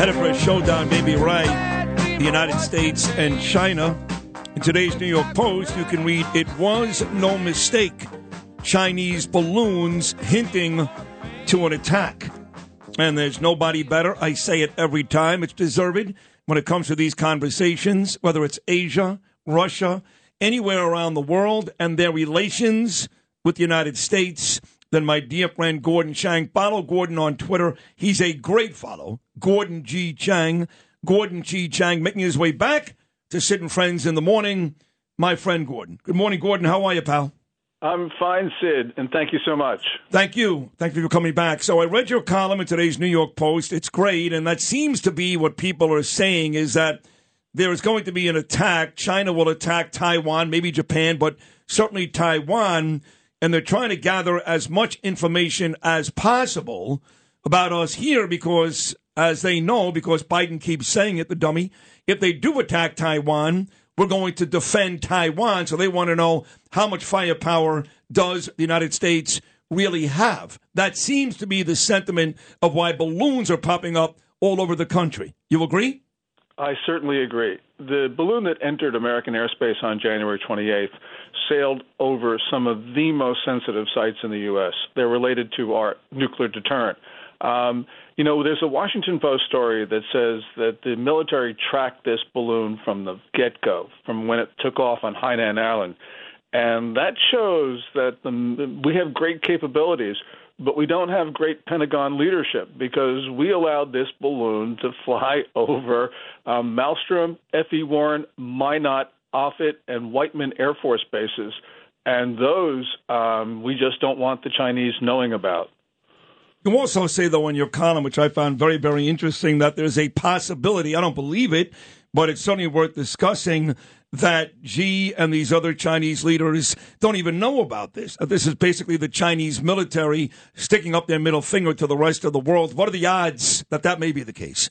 Headed for a showdown, maybe right. The United States and China. In today's New York Post, you can read it was no mistake. Chinese balloons hinting to an attack. And there's nobody better. I say it every time. It's deserved when it comes to these conversations, whether it's Asia, Russia, anywhere around the world, and their relations with the United States than my dear friend Gordon Chang. Follow Gordon on Twitter. He's a great follow. Gordon G. Chang. Gordon G. Chang making his way back to Sid and Friends in the morning. My friend Gordon. Good morning, Gordon. How are you, pal? I'm fine, Sid, and thank you so much. Thank you. Thank you for coming back. So I read your column in today's New York Post. It's great, and that seems to be what people are saying is that there is going to be an attack. China will attack Taiwan, maybe Japan, but certainly Taiwan, and they're trying to gather as much information as possible about us here because, as they know, because Biden keeps saying it, the dummy, if they do attack Taiwan, we're going to defend Taiwan. So they want to know how much firepower does the United States really have. That seems to be the sentiment of why balloons are popping up all over the country. You agree? I certainly agree. The balloon that entered American airspace on January 28th sailed over some of the most sensitive sites in the U.S. They're related to our nuclear deterrent. Um, you know, there's a Washington Post story that says that the military tracked this balloon from the get go, from when it took off on Hainan Island. And that shows that the, we have great capabilities, but we don't have great Pentagon leadership because we allowed this balloon to fly over um, Malmstrom, F.E. Warren, Minot, Offutt, and Whiteman Air Force bases. And those um, we just don't want the Chinese knowing about. You also say, though, in your column, which I found very, very interesting, that there's a possibility, I don't believe it, but it's certainly worth discussing, that Xi and these other Chinese leaders don't even know about this. Uh, this is basically the Chinese military sticking up their middle finger to the rest of the world. What are the odds that that may be the case?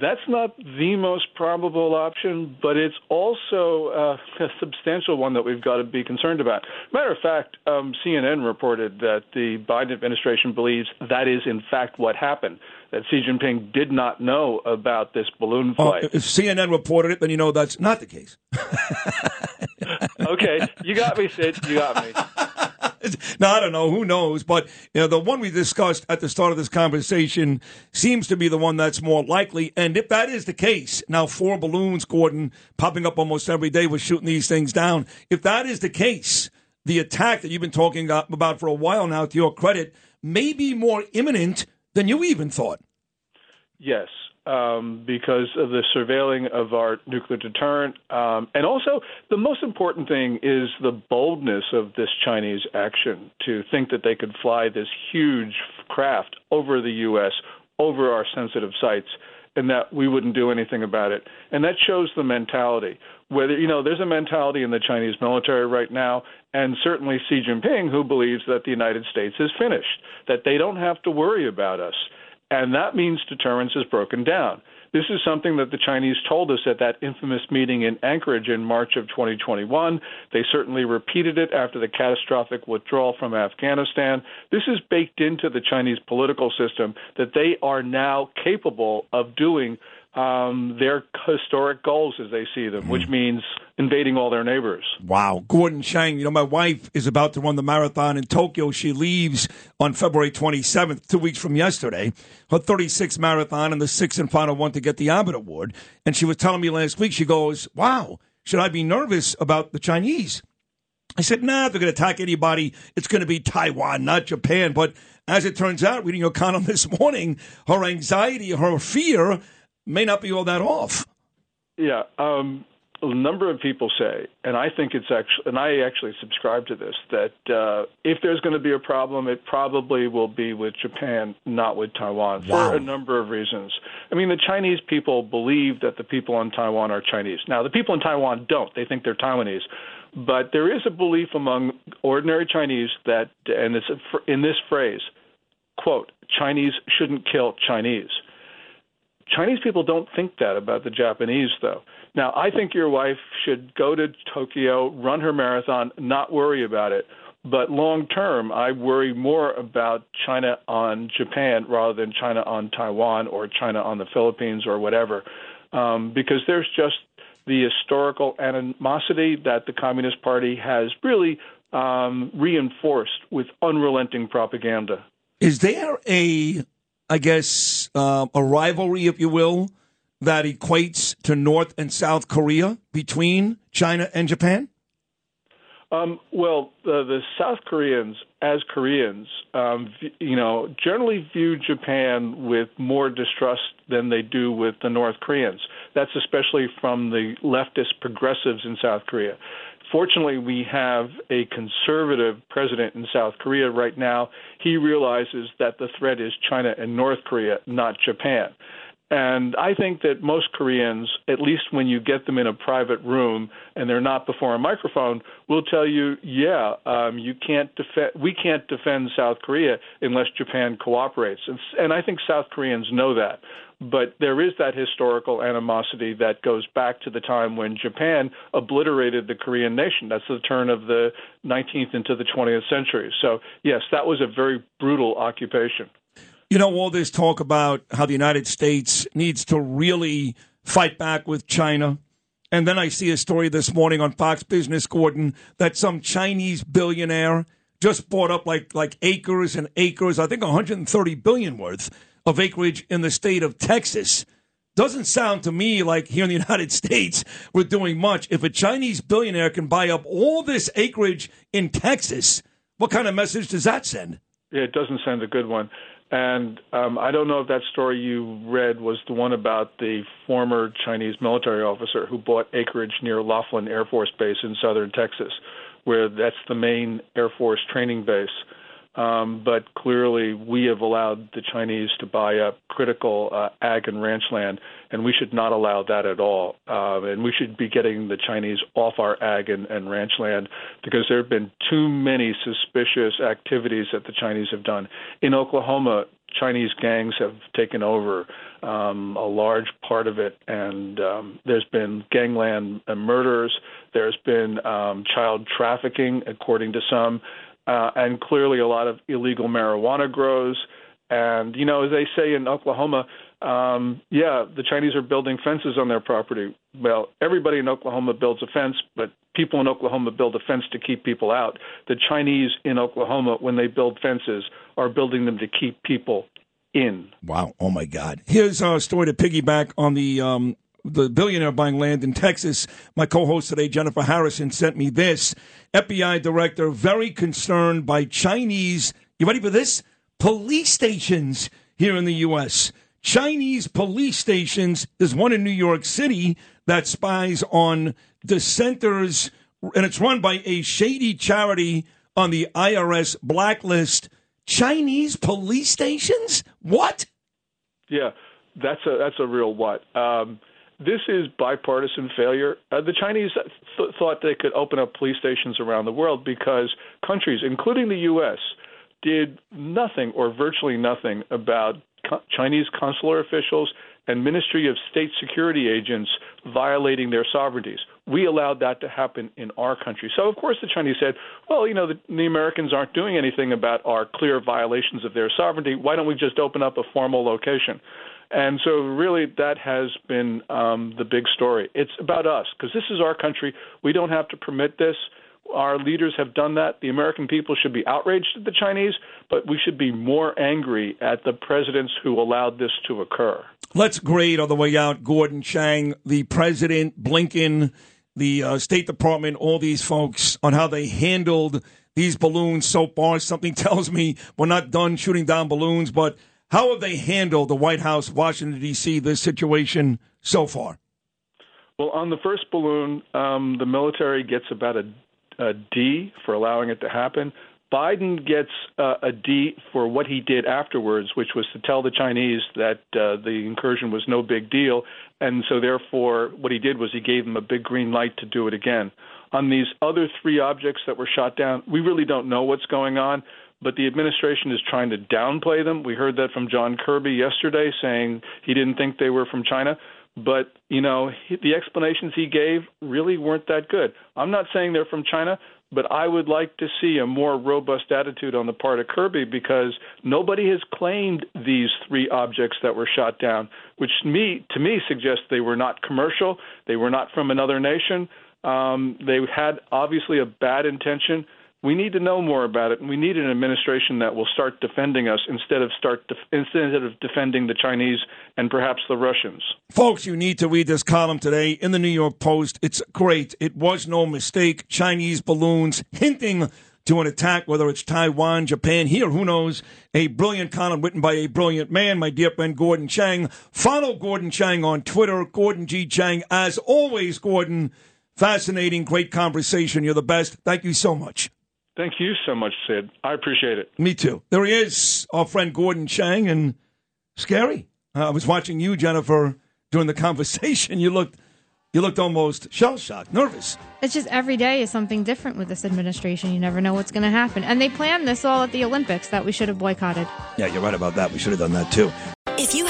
That's not the most probable option, but it's also uh, a substantial one that we've got to be concerned about. Matter of fact, um, CNN reported that the Biden administration believes that is, in fact, what happened. That Xi Jinping did not know about this balloon Oh, flight. if CNN reported it, then you know that's not the case. okay, you got me, Sid. You got me. now I don't know who knows, but you know the one we discussed at the start of this conversation seems to be the one that's more likely. And if that is the case, now four balloons, Gordon, popping up almost every day, we're shooting these things down. If that is the case, the attack that you've been talking about for a while now, to your credit, may be more imminent than you even thought. Yes, um, because of the surveilling of our nuclear deterrent. Um, and also, the most important thing is the boldness of this Chinese action to think that they could fly this huge craft over the U.S., over our sensitive sites, and that we wouldn't do anything about it. And that shows the mentality. Whether, you know, there's a mentality in the Chinese military right now, and certainly Xi Jinping, who believes that the United States is finished, that they don't have to worry about us and that means deterrence is broken down. This is something that the Chinese told us at that infamous meeting in Anchorage in March of 2021. They certainly repeated it after the catastrophic withdrawal from Afghanistan. This is baked into the Chinese political system that they are now capable of doing um, their historic goals as they see them, which means invading all their neighbors. Wow. Gordon Chang, you know, my wife is about to run the marathon in Tokyo. She leaves on February 27th, two weeks from yesterday, her 36th marathon and the sixth and final one to get the Abbott Award. And she was telling me last week, she goes, Wow, should I be nervous about the Chinese? I said, nah, if they're going to attack anybody, it's going to be Taiwan, not Japan. But as it turns out, reading your column this morning, her anxiety, her fear may not be all that off. Yeah. Um, a number of people say, and I think it's actually, and I actually subscribe to this, that uh, if there's going to be a problem, it probably will be with Japan, not with Taiwan, Wow. for a number of reasons. I mean, the Chinese people believe that the people in Taiwan are Chinese. Now, the people in Taiwan don't; they think they're Taiwanese. But there is a belief among ordinary Chinese that, and it's in this phrase, quote, Chinese shouldn't kill Chinese. Chinese people don't think that about the Japanese, though. Now, I think your wife should go to Tokyo, run her marathon, not worry about it. But long term, I worry more about China on Japan rather than China on Taiwan or China on the Philippines or whatever, um, because there's just the historical animosity that the Communist Party has really um, reinforced with unrelenting propaganda. Is there a, I guess, uh, a rivalry, if you will, that equates to North and South Korea between China and Japan? Um, well, the, the South Koreans, as Koreans, um, you know, generally view Japan with more distrust than they do with the North Koreans. That's especially from the leftist progressives in South Korea. Fortunately, we have a conservative president in South Korea right now. He realizes that the threat is China and North Korea, not Japan. And I think that most Koreans, at least when you get them in a private room and they're not before a microphone, will tell you, yeah, um, you can't defend. We can't defend South Korea unless Japan cooperates. And, and I think South Koreans know that. But there is that historical animosity that goes back to the time when Japan obliterated the Korean nation. That's the turn of the 19th into the 20th century. So yes, that was a very brutal occupation. You know, all this talk about how the United States needs to really fight back with China. And then I see a story this morning on Fox Business, Gordon, that some Chinese billionaire just bought up like like acres and acres, I think 130 billion worth of acreage in the state of Texas. Doesn't sound to me like here in the United States we're doing much. If a Chinese billionaire can buy up all this acreage in Texas, what kind of message does that send? Yeah, it doesn't send a good one. And um, I don't know if that story you read was the one about the former Chinese military officer who bought acreage near Laughlin Air Force Base in southern Texas, where that's the main Air Force training base. Um, but clearly, we have allowed the Chinese to buy up critical uh, ag and ranch land, and we should not allow that at all. Uh, and we should be getting the Chinese off our ag and, and ranch land because there have been too many suspicious activities that the Chinese have done. In Oklahoma, Chinese gangs have taken over um, a large part of it, and um, there's been gangland murders. There's been um, child trafficking, according to some, uh, and clearly a lot of illegal marijuana grows. And you know, as they say in Oklahoma, um, yeah, the Chinese are building fences on their property. Well, everybody in Oklahoma builds a fence, but people in Oklahoma build a fence to keep people out. The Chinese in Oklahoma, when they build fences, are building them to keep people in. Wow. Oh my God. Here's a story to piggyback on the um, the billionaire buying land in Texas. My co-host today, Jennifer Harrison, sent me this. FBI director very concerned by Chinese. You ready for this? Police stations here in the U.S. Chinese police stations. There's one in New York City that spies on dissenters, and it's run by a shady charity on the IRS blacklist. Chinese police stations? What? Yeah, that's a that's a real what. Um, this is bipartisan failure. Uh, the Chinese th- thought they could open up police stations around the world because countries, including the U.S., did nothing or virtually nothing about co- Chinese consular officials and Ministry of State security agents violating their sovereignties. We allowed that to happen in our country. So, of course, the Chinese said, well, you know, the, the Americans aren't doing anything about our clear violations of their sovereignty. Why don't we just open up a formal location? And so, really, that has been um, the big story. It's about us because this is our country. We don't have to permit this. Our leaders have done that. The American people should be outraged at the Chinese, but we should be more angry at the presidents who allowed this to occur. Let's grade on the way out Gordon Chang, the president, Blinken, the uh, State Department, all these folks on how they handled these balloons so far. Something tells me we're not done shooting down balloons, but how have they handled the White House, Washington, D.C., this situation so far? Well, on the first balloon, um, the military gets about a, a D for allowing it to happen. Biden gets uh, a D for what he did afterwards, which was to tell the Chinese that uh, the incursion was no big deal, and so therefore what he did was he gave them a big green light to do it again. On these other three objects that were shot down, we really don't know what's going on, but the administration is trying to downplay them. We heard that from John Kirby yesterday, saying he didn't think they were from China. But, you know, he, the explanations he gave really weren't that good. I'm not saying they're from China, but I would like to see a more robust attitude on the part of Kirby because nobody has claimed these three objects that were shot down, which me to me suggests they were not commercial, they were not from another nation. Um, they had obviously a bad intention. We need to know more about it, and we need an administration that will start defending us instead of start def- instead of defending the Chinese and perhaps the Russians. Folks, you need to read this column today in the New York Post. It's great. It was no mistake. Chinese balloons hinting to an attack, whether it's Taiwan, Japan, here, who knows? A brilliant column written by a brilliant man, my dear friend Gordon Chang. Follow Gordon Chang on Twitter, Gordon G. Chang. As always, Gordon, fascinating, great conversation. You're the best. Thank you so much. Thank you so much, Sid. I appreciate it. Me too. There he is, our friend Gordon Chang, and scary. Uh, I was watching you, Jennifer, during the conversation. You looked, you looked almost shell shocked, nervous. It's just every day is something different with this administration. You never know what's going to happen. And they planned this all at the Olympics that we should have boycotted. Yeah, you're right about that. We should have done that too.